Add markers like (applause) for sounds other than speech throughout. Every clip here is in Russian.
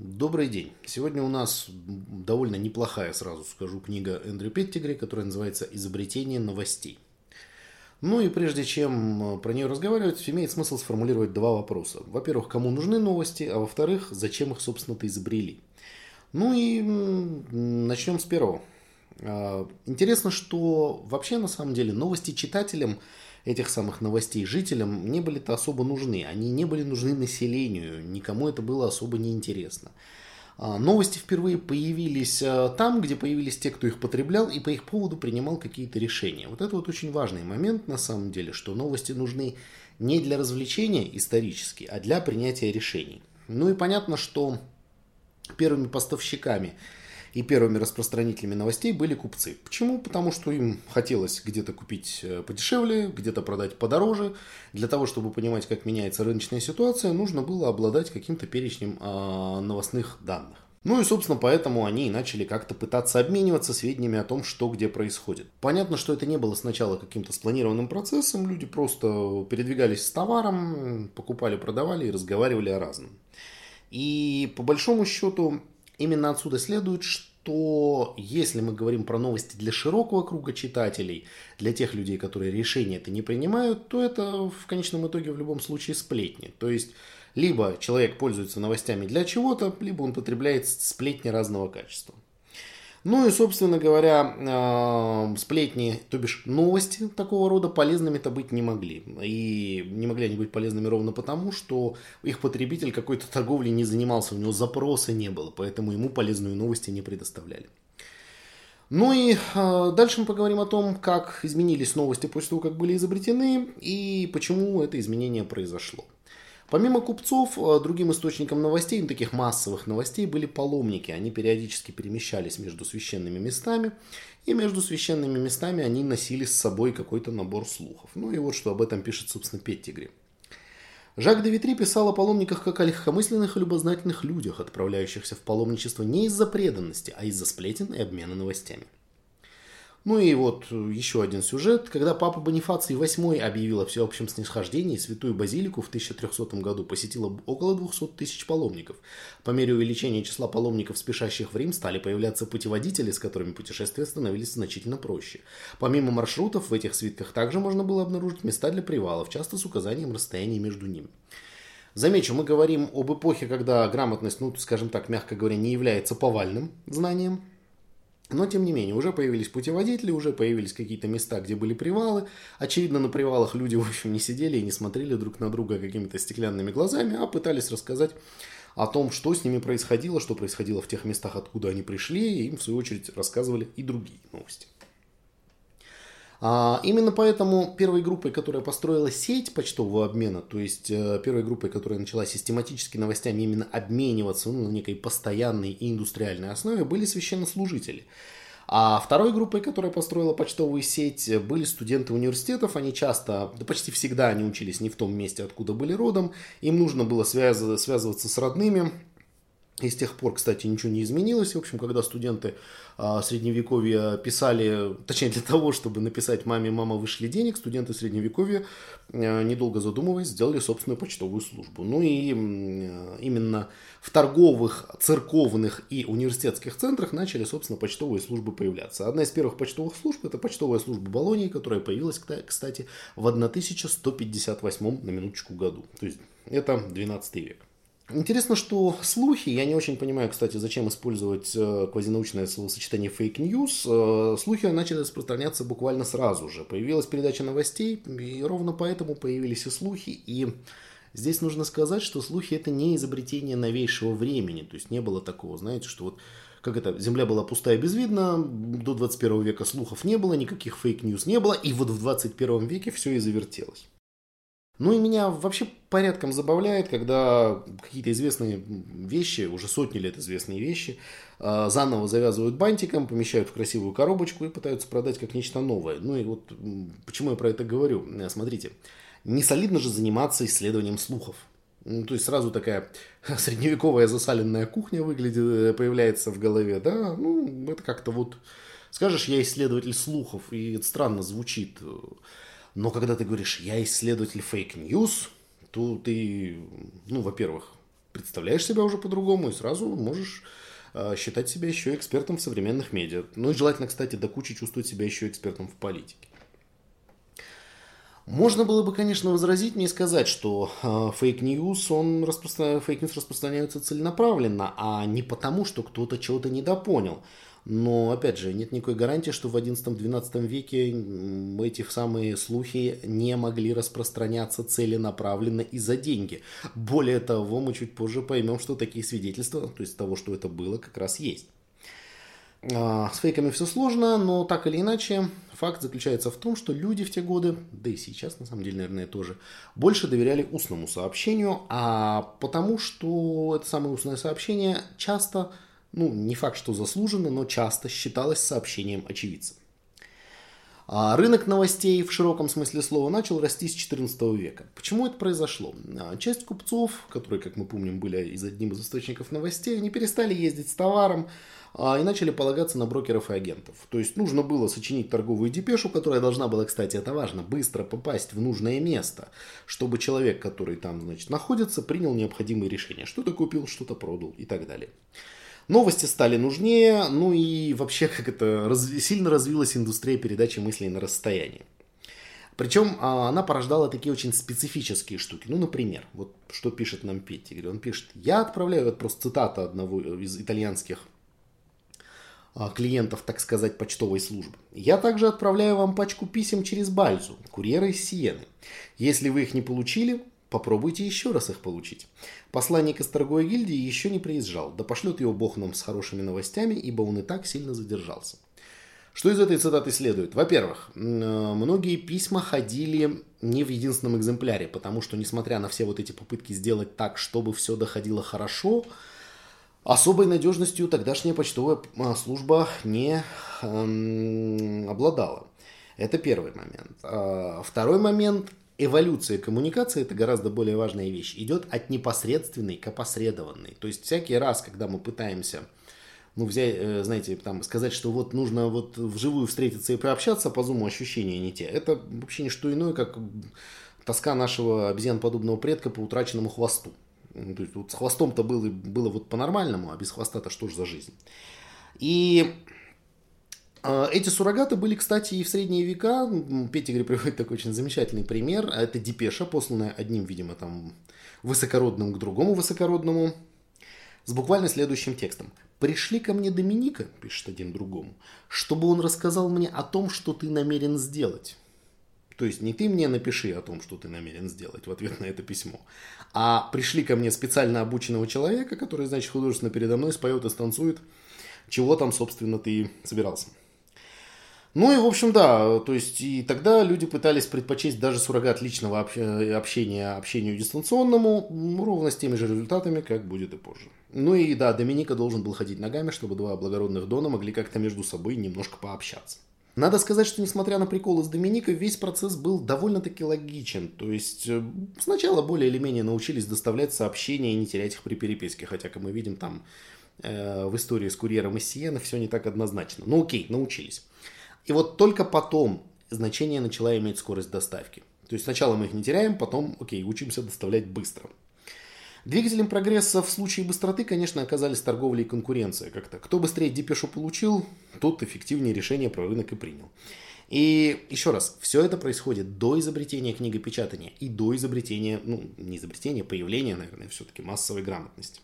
Добрый день. Сегодня у нас довольно неплохая, сразу скажу, книга Эндрю Петтигри, которая называется «Изобретение новостей». Ну и прежде чем э, про нее разговаривать, имеет смысл сформулировать два вопроса. Во-первых, кому нужны новости, а во-вторых, зачем их, собственно-то, изобрели. Ну и начнем с первого. А, интересно, что вообще на самом деле новости читателям этих самых новостей жителям не были-то особо нужны. Они не были нужны населению, никому это было особо не интересно. А, новости впервые появились а, там, где появились те, кто их потреблял и по их поводу принимал какие-то решения. Вот это вот очень важный момент на самом деле, что новости нужны не для развлечения исторически, а для принятия решений. Ну и понятно, что первыми поставщиками и первыми распространителями новостей были купцы. Почему? Потому что им хотелось где-то купить э, подешевле, где-то продать подороже. Для того, чтобы понимать, как меняется рыночная ситуация, нужно было обладать каким-то перечнем э, новостных данных. Ну и, собственно, поэтому они и начали как-то пытаться обмениваться сведениями о том, что где происходит. Понятно, что это не было сначала каким-то спланированным процессом, люди просто передвигались с товаром, покупали, продавали и разговаривали о разном. И по большому счету Именно отсюда следует, что если мы говорим про новости для широкого круга читателей, для тех людей, которые решения это не принимают, то это в конечном итоге в любом случае сплетни. То есть, либо человек пользуется новостями для чего-то, либо он потребляет сплетни разного качества. Ну и, собственно говоря, э, сплетни, то бишь новости такого рода полезными-то быть не могли. И не могли они быть полезными ровно потому, что их потребитель какой-то торговлей не занимался, у него запроса не было, поэтому ему полезные новости не предоставляли. Ну и э, дальше мы поговорим о том, как изменились новости после того, как были изобретены и почему это изменение произошло. Помимо купцов, э, другим источником новостей, ну, таких массовых новостей, были паломники. Они периодически перемещались между священными местами, и между священными местами они носили с собой какой-то набор слухов. Ну и вот что об этом пишет, собственно, Петтигри. Жак де Витри писал о паломниках как о легкомысленных и любознательных людях, отправляющихся в паломничество не из-за преданности, а из-за сплетен и обмена новостями. Ну и вот э, еще один сюжет. Когда папа Бонифаций VIII объявил о всеобщем снисхождении, святую базилику в 1300 году посетило около 200 тысяч паломников. По мере увеличения числа паломников, спешащих в Рим, стали появляться путеводители, с которыми путешествия становились значительно проще. Помимо маршрутов, в этих свитках также можно было обнаружить места для привалов, часто с указанием расстояния между ними. Замечу, мы говорим об эпохе, когда грамотность, ну, скажем так, мягко говоря, не является повальным знанием, но, тем не менее, уже появились путеводители, уже появились какие-то места, где были привалы. Очевидно, на привалах люди, в общем, не сидели и не смотрели друг на друга какими-то стеклянными глазами, а пытались рассказать о том, что с ними происходило, что происходило в тех местах, откуда они пришли, и им, в свою очередь, рассказывали и другие новости. А именно поэтому первой группой, которая построила сеть почтового обмена, то есть э, первой группой, которая начала систематически новостями именно обмениваться ну, на некой постоянной и индустриальной основе, были священнослужители. А второй группой, которая построила почтовую сеть, были студенты университетов. Они часто, да почти всегда они учились не в том месте, откуда были родом. Им нужно было связываться с родными, и с тех пор, кстати, ничего не изменилось. В общем, когда студенты а, средневековья писали, точнее для того, чтобы написать маме «мама, вышли денег», студенты средневековья, а, недолго задумываясь, сделали собственную почтовую службу. Ну и а, именно в торговых, церковных и университетских центрах начали, собственно, почтовые службы появляться. Одна из первых почтовых служб – это почтовая служба Болонии, которая появилась, кстати, в 1158 на минуточку году. То есть это 12 век. Интересно, что слухи, я не очень понимаю, кстати, зачем использовать э, квазинаучное словосочетание fake news, э, слухи начали распространяться буквально сразу же. Появилась передача новостей, и ровно поэтому появились и слухи, и здесь нужно сказать, что слухи это не изобретение новейшего времени, то есть не было такого, знаете, что вот как это, земля была пустая и безвидна, до 21 века слухов не было, никаких fake news не было, и вот в 21 веке все и завертелось. Ну и меня вообще порядком забавляет, когда какие-то известные вещи, уже сотни лет известные вещи, а, заново завязывают бантиком, помещают в красивую коробочку и пытаются продать как нечто новое. Ну и вот почему я про это говорю. Э, смотрите, не солидно же заниматься исследованием слухов. Ну, то есть сразу такая (laughs) средневековая засаленная кухня выглядит, э, появляется в голове, да, ну, это как-то вот, скажешь, я исследователь слухов, и это странно звучит, но когда ты говоришь, я исследователь fake news, то ты, ну, во-первых, представляешь себя уже по-другому и сразу можешь э, считать себя еще экспертом в современных медиа. Ну и желательно, кстати, до кучи чувствовать себя еще экспертом в политике. Можно было бы, конечно, возразить мне и сказать, что fake news, он распространя... fake news распространяется целенаправленно, а не потому, что кто-то чего-то недопонял. Но, опять же, нет никакой гарантии, что в XI-XII веке эти самые слухи не могли распространяться целенаправленно и за деньги. Более того, мы чуть позже поймем, что такие свидетельства, то есть того, что это было, как раз есть. А, с фейками все сложно, но так или иначе, факт заключается в том, что люди в те годы, да и сейчас на самом деле, наверное, тоже, больше доверяли устному сообщению, а потому что это самое устное сообщение часто, ну не факт, что заслуженно, но часто считалось сообщением очевидца. А рынок новостей в широком смысле слова начал расти с XIV века. Почему это произошло? А, часть купцов, которые, как мы помним, были из одним из источников новостей, они перестали ездить с товаром, а, и начали полагаться на брокеров и агентов. То есть нужно было сочинить торговую депешу, которая должна была, кстати, это важно, быстро попасть в нужное место, чтобы человек, который там, значит, находится, принял необходимые решения. Что-то купил, что-то продал и так далее. Новости стали нужнее, ну и вообще как это раз, сильно развилась индустрия передачи мыслей на расстоянии. Причем а, она порождала такие очень специфические штуки. Ну, например, вот что пишет нам Петти. Он пишет, я отправляю, это просто цитата одного из итальянских а, клиентов, так сказать, почтовой службы. Я также отправляю вам пачку писем через Бальзу, курьера из Сиены. Если вы их не получили, попробуйте еще раз их получить. Посланник из торговой гильдии еще не приезжал, да пошлет его бог нам с хорошими новостями, ибо он и так сильно задержался. Что из этой цитаты следует? Во-первых, э, многие письма ходили не в единственном экземпляре, потому что, несмотря на все вот эти попытки сделать так, чтобы все доходило хорошо, Особой надежностью тогдашняя почтовая а, служба не эм, обладала. Это первый момент. А, второй момент. Эволюция коммуникации, это гораздо более важная вещь, идет от непосредственной к опосредованной. То есть всякий раз, когда мы пытаемся ну, взять, э, знаете, там, сказать, что вот нужно вот вживую встретиться и пообщаться, по зуму ощущения не те. Это вообще не что иное, как тоска нашего обезьян-подобного предка по утраченному хвосту. Ну, то есть вот с хвостом-то было, было вот по-нормальному, а без хвоста-то что ж за жизнь. И эти суррогаты были, кстати, и в средние века. Петтигри приводит такой очень замечательный пример. А это депеша, посланная одним, видимо, там высокородным к другому высокородному, с буквально следующим текстом. «Пришли ко мне Доминика», пишет один другому, «чтобы он рассказал мне о том, что ты намерен сделать». То есть не ты мне напиши о том, что ты намерен сделать в ответ на это письмо, а пришли ко мне специально обученного человека, который, значит, художественно передо мной споет и станцует, чего там, собственно, ты собирался. Ну и, в общем, да, то есть и тогда люди пытались предпочесть даже суррогат личного общения общению дистанционному, ровно с теми же результатами, как будет и позже. Ну и да, Доминика должен был ходить ногами, чтобы два благородных Дона могли как-то между собой немножко пообщаться. Надо сказать, что несмотря на приколы с Доминикой, весь процесс был довольно-таки логичен. То есть э, сначала более или менее научились доставлять сообщения и не терять их при переписке. Хотя, как мы видим, там э, в истории с курьером из Сиены все не так однозначно. Ну окей, научились. И вот только потом значение начала иметь скорость доставки. То есть сначала мы их не теряем, потом, окей, учимся доставлять быстро. Двигателем прогресса в случае быстроты, конечно, оказались торговля и конкуренция. Как-то кто быстрее депешу получил, тот эффективнее решение про рынок и принял. И еще раз, все это происходит до изобретения книгопечатания и до изобретения, ну, не изобретения, появления, наверное, все-таки массовой грамотности.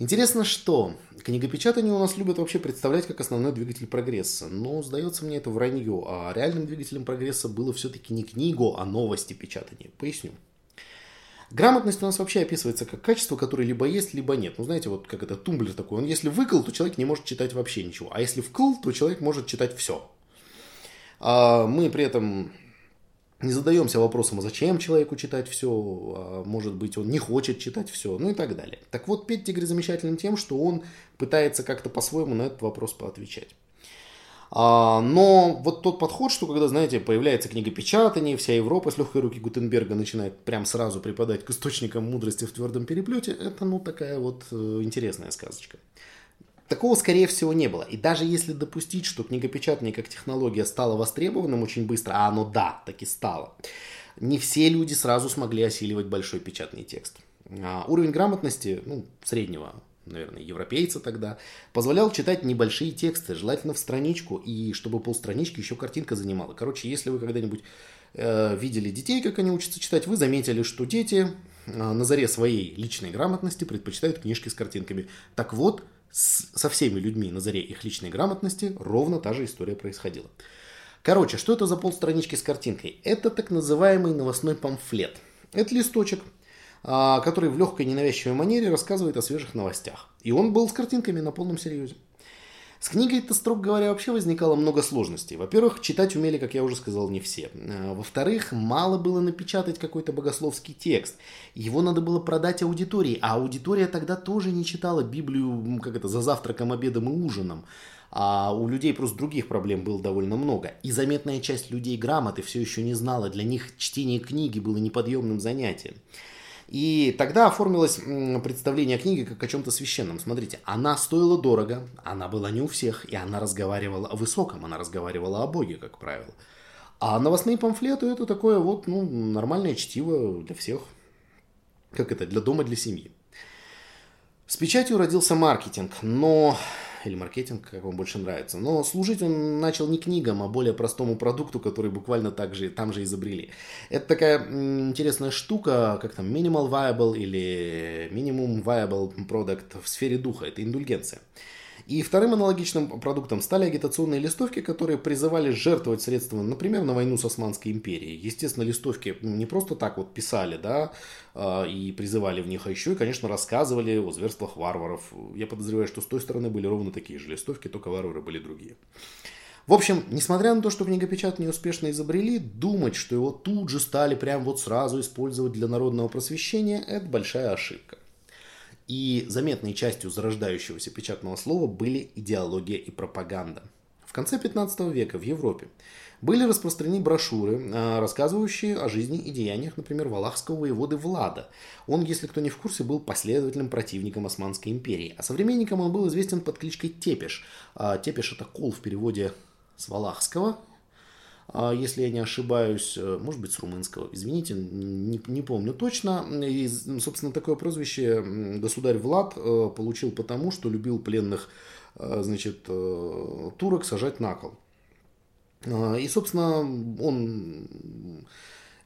Интересно, что книгопечатание у нас любят вообще представлять как основной двигатель прогресса. Но, сдается мне, это вранье. А реальным двигателем прогресса было все-таки не книгу, а новости печатания. Поясню. Грамотность у нас вообще описывается как качество, которое либо есть, либо нет. Ну, знаете, вот как это тумблер такой. Он если выкл, то человек не может читать вообще ничего. А если вкл, то человек может читать все. А мы при этом не задаемся вопросом, а зачем человеку читать все, а может быть, он не хочет читать все, ну и так далее. Так вот, Петтигри замечателен тем, что он пытается как-то по-своему на этот вопрос поотвечать. А, но вот тот подход, что когда, знаете, появляется книгопечатание, вся Европа с легкой руки Гутенберга начинает прям сразу преподать к источникам мудрости в твердом переплете, это, ну, такая вот э, интересная сказочка. Такого, скорее всего, не было. И даже если допустить, что книгопечатание как технология стала востребованным очень быстро, а оно да, таки стало, не все люди сразу смогли осиливать большой печатный текст. А уровень грамотности, ну, среднего, наверное, европейца тогда, позволял читать небольшие тексты, желательно в страничку, и чтобы полстранички еще картинка занимала. Короче, если вы когда-нибудь э, видели детей, как они учатся читать, вы заметили, что дети э, на заре своей личной грамотности предпочитают книжки с картинками. Так вот, с, со всеми людьми на заре их личной грамотности ровно та же история происходила. Короче, что это за полстранички с картинкой? Это так называемый новостной памфлет. Это листочек, а, который в легкой ненавязчивой манере рассказывает о свежих новостях. И он был с картинками на полном серьезе. С книгой-то, строго говоря, вообще возникало много сложностей. Во-первых, читать умели, как я уже сказал, не все. А, во-вторых, мало было напечатать какой-то богословский текст. Его надо было продать аудитории, а аудитория тогда тоже не читала Библию как это, за завтраком, обедом и ужином. А у людей просто других проблем было довольно много. И заметная часть людей грамоты все еще не знала. Для них чтение книги было неподъемным занятием. И тогда оформилось представление о книге как о чем-то священном. Смотрите, она стоила дорого, она была не у всех, и она разговаривала о высоком, она разговаривала о Боге, как правило. А новостные памфлеты это такое вот, ну, нормальное чтиво для всех. Как это, для дома, для семьи. С печатью родился маркетинг, но или маркетинг, как вам больше нравится. Но служить он начал не книгам, а более простому продукту, который буквально так же, там же изобрели. Это такая интересная штука, как там Minimal Viable или Minimum Viable Product в сфере духа. Это индульгенция. И вторым аналогичным продуктом стали агитационные листовки, которые призывали жертвовать средствами, например, на войну с Османской империей. Естественно, листовки не просто так вот писали, да, а, и призывали в них, а еще и, конечно, рассказывали о зверствах варваров. Я подозреваю, что с той стороны были ровно такие же листовки, только варвары были другие. В общем, несмотря на то, что книгопечатание успешно изобрели, думать, что его тут же стали прям вот сразу использовать для народного просвещения, это большая ошибка. И заметной частью зарождающегося печатного слова были идеология и пропаганда. В конце 15 века в Европе были распространены брошюры, а, рассказывающие о жизни и деяниях, например, валахского воеводы Влада. Он, если кто не в курсе, был последовательным противником Османской империи, а современником он был известен под кличкой Тепеш. А, Тепеш это кол в переводе с валахского, если я не ошибаюсь, э, может быть, с румынского, извините, не, не помню точно. И, собственно, такое прозвище государь Влад э, получил потому, что любил пленных, э, значит, турок сажать на кол. И, собственно, он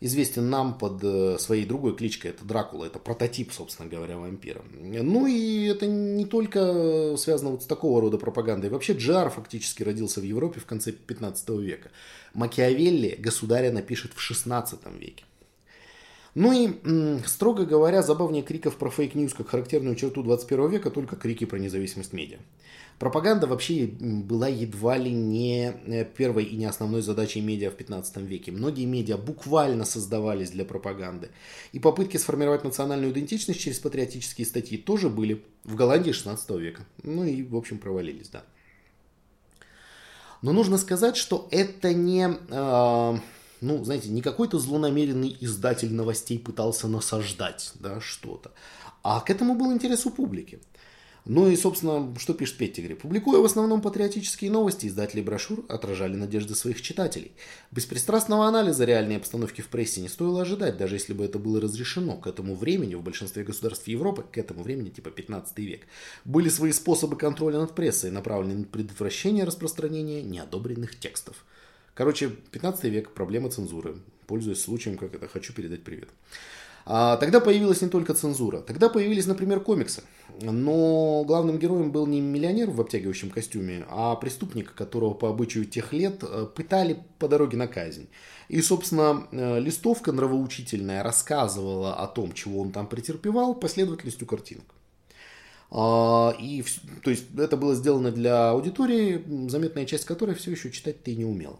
известен нам под э, своей другой кличкой, это Дракула, это прототип, собственно говоря, вампира. Ну и это не только связано вот с такого рода пропагандой. Вообще жанр фактически родился в Европе в конце 15 века. Макиавелли государя напишет в 16 веке. Ну и, строго говоря, забавнее криков про fake news как характерную черту 21 века только крики про независимость медиа. Пропаганда вообще была едва ли не э, первой и не основной задачей медиа в 15 веке. Многие медиа буквально создавались для пропаганды. И попытки сформировать национальную идентичность через патриотические статьи тоже были в Голландии 16 века. Ну и, в общем, провалились, да. Но нужно сказать, что это не, э, ну, знаете, не какой-то злонамеренный издатель новостей пытался насаждать да, что-то, а к этому был интерес у публики. Ну и, собственно, что пишет Петтигри? Публикуя в основном патриотические новости, издатели брошюр отражали надежды своих читателей. Беспристрастного анализа реальной обстановки в прессе не стоило ожидать, даже если бы это было разрешено. К этому времени в большинстве государств Европы, к этому времени, типа 15 век, были свои способы контроля над прессой, направленные на предотвращение распространения неодобренных текстов. Короче, 15 век, проблема цензуры. Пользуясь случаем, как это, хочу передать привет. А тогда появилась не только цензура. Тогда появились, например, комиксы. Но главным героем был не миллионер в обтягивающем костюме, а преступник, которого по обычаю тех лет э, пытали по дороге на казнь. И, собственно, э, листовка нравоучительная рассказывала о том, чего он там претерпевал, последовательностью картинок. А, и, то есть, это было сделано для аудитории, заметная часть которой все еще читать ты не умела.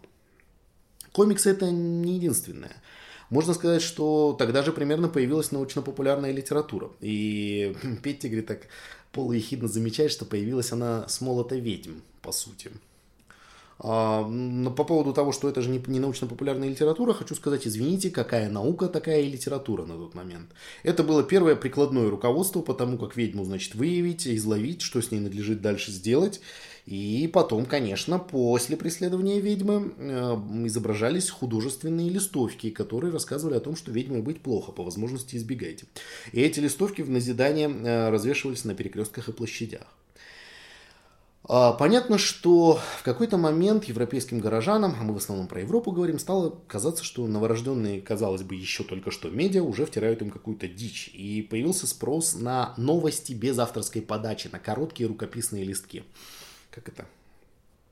Комиксы это не единственное. Можно сказать, что тогда же примерно появилась научно-популярная литература. И (laughs) Петтигри так полуехидно замечает, что появилась она с молота ведьм, по сути. А, по поводу того, что это же не, научно-популярная литература, хочу сказать, извините, какая наука, такая и литература на тот момент. Это было первое прикладное руководство по тому, как ведьму, значит, выявить, изловить, что с ней надлежит дальше сделать. И потом, конечно, после преследования ведьмы э, изображались художественные листовки, которые рассказывали о том, что ведьмой быть плохо, по возможности избегайте. И эти листовки в назидание э, развешивались на перекрестках и площадях. А, понятно, что в какой-то момент европейским горожанам, а мы в основном про Европу говорим, стало казаться, что новорожденные, казалось бы, еще только что медиа уже втирают им какую-то дичь. И появился спрос на новости без авторской подачи, на короткие рукописные листки. Как это?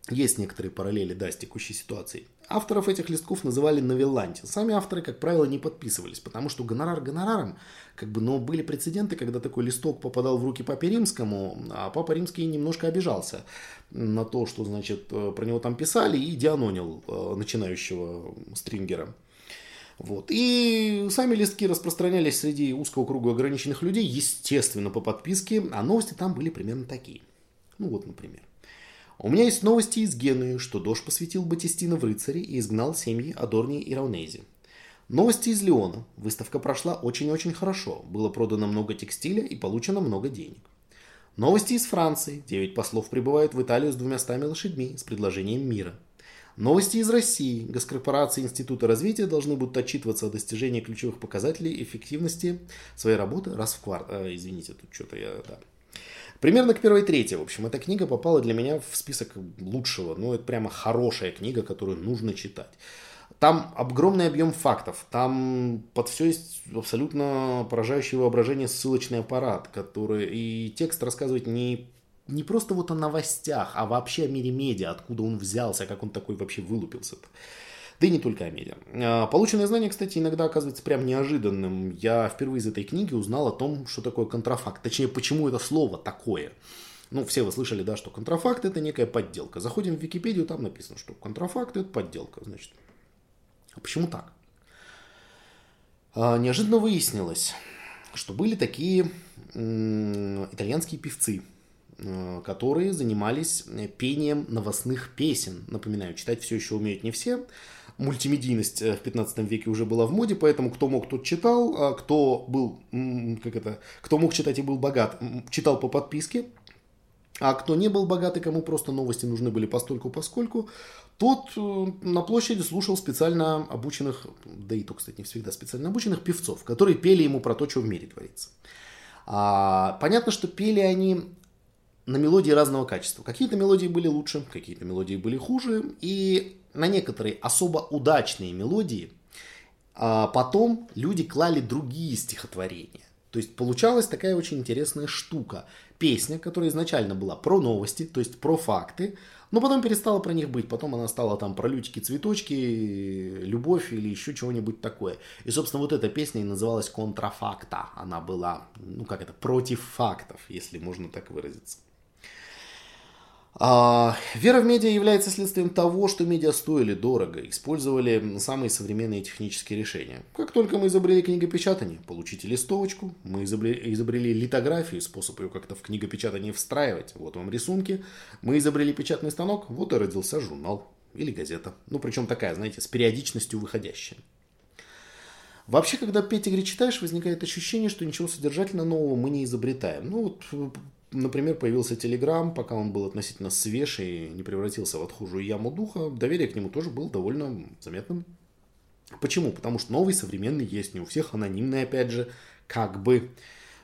Есть некоторые параллели, да, с текущей ситуацией. Авторов этих листков называли новелланти. Сами авторы, как правило, не подписывались, потому что гонорар гонораром, как бы, но были прецеденты, когда такой листок попадал в руки Папе Римскому, а Папа Римский немножко обижался на то, что, значит, э, про него там писали, и дианонил э, начинающего стрингера. Вот. И сами листки распространялись среди узкого круга ограниченных людей, естественно, по подписке, а новости там были примерно такие. Ну вот, например. У меня есть новости из Генуи, что дождь посвятил Батистина в рыцари и изгнал семьи Адорни и Раунези. Новости из Леона. Выставка прошла очень-очень хорошо. Было продано много текстиля и получено много денег. Новости из Франции. Девять послов прибывают в Италию с двумя стами лошадьми с предложением мира. Новости из России. Госкорпорации Института развития должны будут отчитываться о достижении ключевых показателей эффективности своей работы раз в квартал. Э, извините, тут что-то я... Да. Примерно к первой трети, в общем, эта книга попала для меня в список лучшего. Ну, это прямо хорошая книга, которую нужно читать. Там огромный объем фактов, там под все есть абсолютно поражающее воображение ссылочный аппарат, который и текст рассказывает не не просто вот о новостях, а вообще о мире медиа, откуда он взялся, как он такой вообще вылупился. -то. Да и не только о медиа. А, полученное знание, кстати, иногда оказывается прям неожиданным. Я впервые из этой книги узнал о том, что такое контрафакт. Точнее, почему это слово такое. Ну, все вы слышали, да, что контрафакт это некая подделка. Заходим в Википедию, там написано, что контрафакт это подделка. Значит, а почему так? А, неожиданно выяснилось, что были такие итальянские певцы, э, которые занимались пением новостных песен. Напоминаю, читать все еще умеют не все мультимедийность э, в 15 веке уже была в моде, поэтому кто мог, тот читал, а кто был, как это, кто мог читать и был богат, читал по подписке, а кто не был богат и кому просто новости нужны были постольку поскольку, тот э, на площади слушал специально обученных, да и то, кстати, не всегда специально обученных певцов, которые пели ему про то, что в мире творится. А, понятно, что пели они на мелодии разного качества. Какие-то мелодии были лучше, какие-то мелодии были хуже, и на некоторые особо удачные мелодии а потом люди клали другие стихотворения. То есть получалась такая очень интересная штука. Песня, которая изначально была про новости, то есть про факты, но потом перестала про них быть. Потом она стала там про лютики, цветочки, любовь или еще чего-нибудь такое. И, собственно, вот эта песня и называлась «Контрафакта». Она была, ну как это, против фактов, если можно так выразиться. А, вера в медиа является следствием того, что медиа стоили дорого, использовали самые современные технические решения. Как только мы изобрели книгопечатание, получите листовочку, мы изобрели, изобрели литографию, способ ее как-то в книгопечатание встраивать, вот вам рисунки, мы изобрели печатный станок, вот и родился журнал или газета. Ну, причем такая, знаете, с периодичностью выходящая. Вообще, когда Петтигри читаешь, возникает ощущение, что ничего содержательно нового мы не изобретаем. Ну, вот например, появился Телеграм, пока он был относительно свеж и не превратился в отхожую яму духа, доверие к нему тоже было довольно заметным. Почему? Потому что новый, современный есть, не у всех анонимный, опять же, как бы.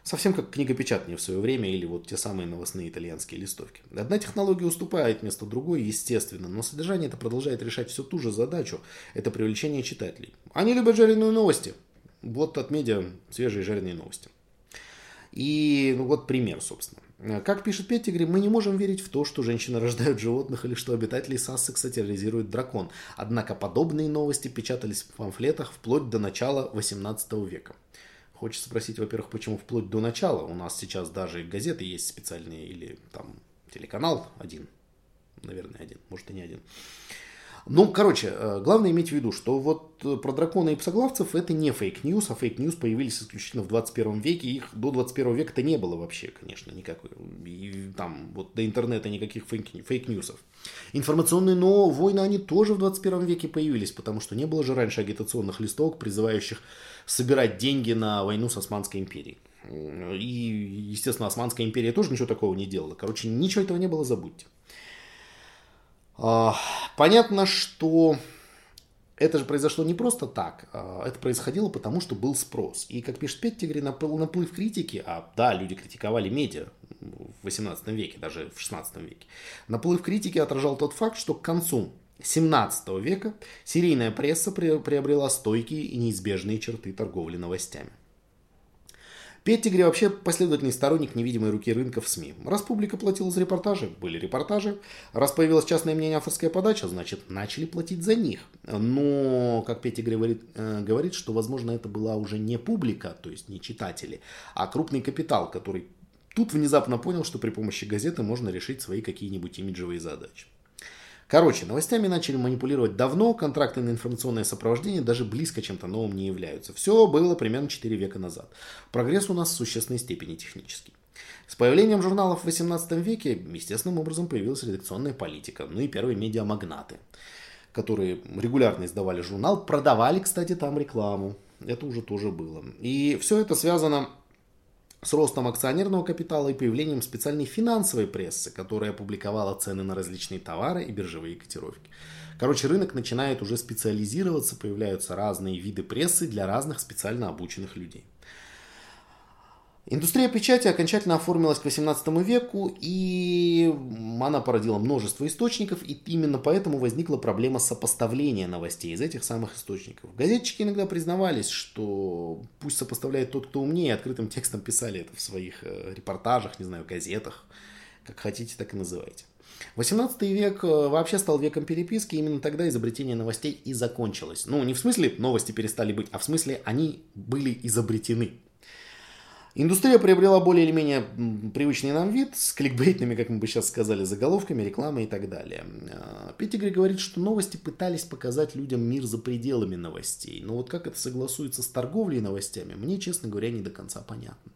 Совсем как книгопечатание в свое время или вот те самые новостные итальянские листовки. Одна технология уступает место другой, естественно, но содержание это продолжает решать всю ту же задачу. Это привлечение читателей. Они любят жареные новости. Вот от медиа свежие жареные новости. И ну, вот пример, собственно. Как пишет Петтигри, мы не можем верить в то, что женщины рождают животных или что обитателей Сассекса терроризирует дракон. Однако подобные новости печатались в памфлетах вплоть до начала 18 века. Хочется спросить, во-первых, почему вплоть до начала? У нас сейчас даже газеты есть специальные или там телеканал один. Наверное, один, может и не один. Ну, короче, э, главное иметь в виду, что вот э, про дракона и псоглавцев это не fake news, а fake news появились исключительно в 21 веке. Их до 21 века-то не было вообще, конечно, никакой. И там вот до интернета никаких fake news ов. Информационные но войны, они тоже в 21 веке появились, потому что не было же раньше агитационных листовок, призывающих собирать деньги на войну с Османской империей. И, естественно, Османская империя тоже ничего такого не делала. Короче, ничего этого не было, забудьте. А, понятно, что это же произошло не просто так, а это происходило потому, что был спрос. И, как пишет Петтигри, наплыв критики, а да, люди критиковали медиа в 18 веке, даже в 16 веке, наплыв критики отражал тот факт, что к концу 17 века серийная пресса приобрела стойкие и неизбежные черты торговли новостями. Петтигри вообще последовательный сторонник невидимой руки рынка в СМИ. Раз публика платила за репортажи, были репортажи. Раз появилось частное мнение, авторская подача, значит, начали платить за них. Но, как Петтигри говорит, э, говорит, что, возможно, это была уже не публика, то есть не читатели, а крупный капитал, который тут внезапно понял, что при помощи газеты можно решить свои какие-нибудь имиджевые задачи. Короче, новостями начали манипулировать давно, контракты на информационное сопровождение даже близко чем-то новым не являются. Все было примерно 4 века назад. Прогресс у нас в существенной степени технический. С появлением журналов в 18 веке естественным образом появилась редакционная политика, ну и первые медиамагнаты, которые регулярно издавали журнал, продавали, кстати, там рекламу. Это уже тоже было. И все это связано с ростом акционерного капитала и появлением специальной финансовой прессы, которая опубликовала цены на различные товары и биржевые котировки. Короче, рынок начинает уже специализироваться, появляются разные виды прессы для разных специально обученных людей. Индустрия печати окончательно оформилась к XVIII веку, и она породила множество источников, и именно поэтому возникла проблема сопоставления новостей из этих самых источников. Газетчики иногда признавались, что пусть сопоставляет тот, кто умнее, открытым (laughs) текстом писали это в своих э, репортажах, не знаю, газетах, как хотите, так и называйте. 18 век э, вообще стал веком переписки, именно тогда изобретение новостей и закончилось. Ну, не в смысле новости перестали быть, а в смысле они были изобретены. Индустрия приобрела более или менее привычный нам вид с кликбейтными, как мы бы сейчас сказали, заголовками, рекламой и так далее. А, Петтигри говорит, что новости пытались показать людям мир за пределами новостей. Но вот как это согласуется с торговлей новостями, мне, честно говоря, не до конца понятно.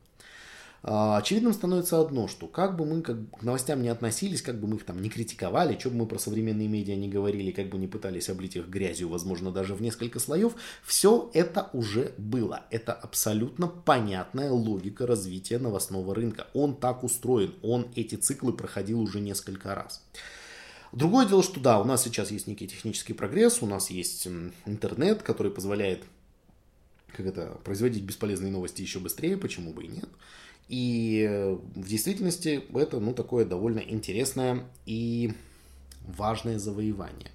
А, очевидным становится одно, что как бы мы как к новостям не относились, как бы мы их там не критиковали, что бы мы про современные медиа не говорили, как бы не пытались облить их грязью, возможно, даже в несколько слоев, все это уже было. Это абсолютно понятная логика развития новостного рынка. Он так устроен, он эти циклы проходил уже несколько раз. Другое дело, что да, у нас сейчас есть некий технический прогресс, у нас есть интернет, который позволяет как это, производить бесполезные новости еще быстрее, почему бы и нет. И э, в действительности это ну, такое довольно интересное и важное завоевание.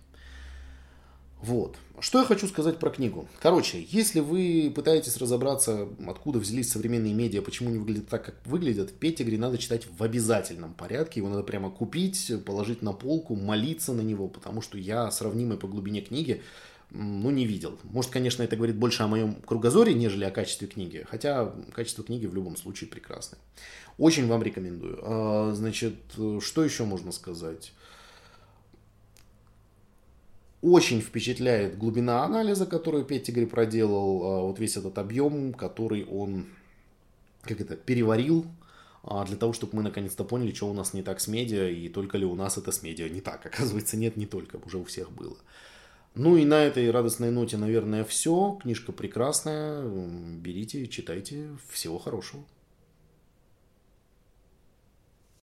Вот. Что я хочу сказать про книгу. Короче, если вы пытаетесь разобраться, откуда взялись современные медиа, почему они выглядят так, как выглядят, Петтигри надо читать в обязательном порядке. Его надо прямо купить, положить на полку, молиться на него, потому что я сравнимой по глубине книги ну, не видел. Может, конечно, это говорит больше о моем кругозоре, нежели о качестве книги. Хотя качество книги в любом случае прекрасное. Очень вам рекомендую. А, значит, что еще можно сказать? Очень впечатляет глубина анализа, которую Петтигри проделал. А, вот весь этот объем, который он как это, переварил а, для того, чтобы мы наконец-то поняли, что у нас не так с медиа, и только ли у нас это с медиа не так. (laughs) Оказывается, нет, не только, уже у всех было. Ну и на этой радостной ноте, наверное, все. Книжка прекрасная. Берите, читайте. Всего хорошего.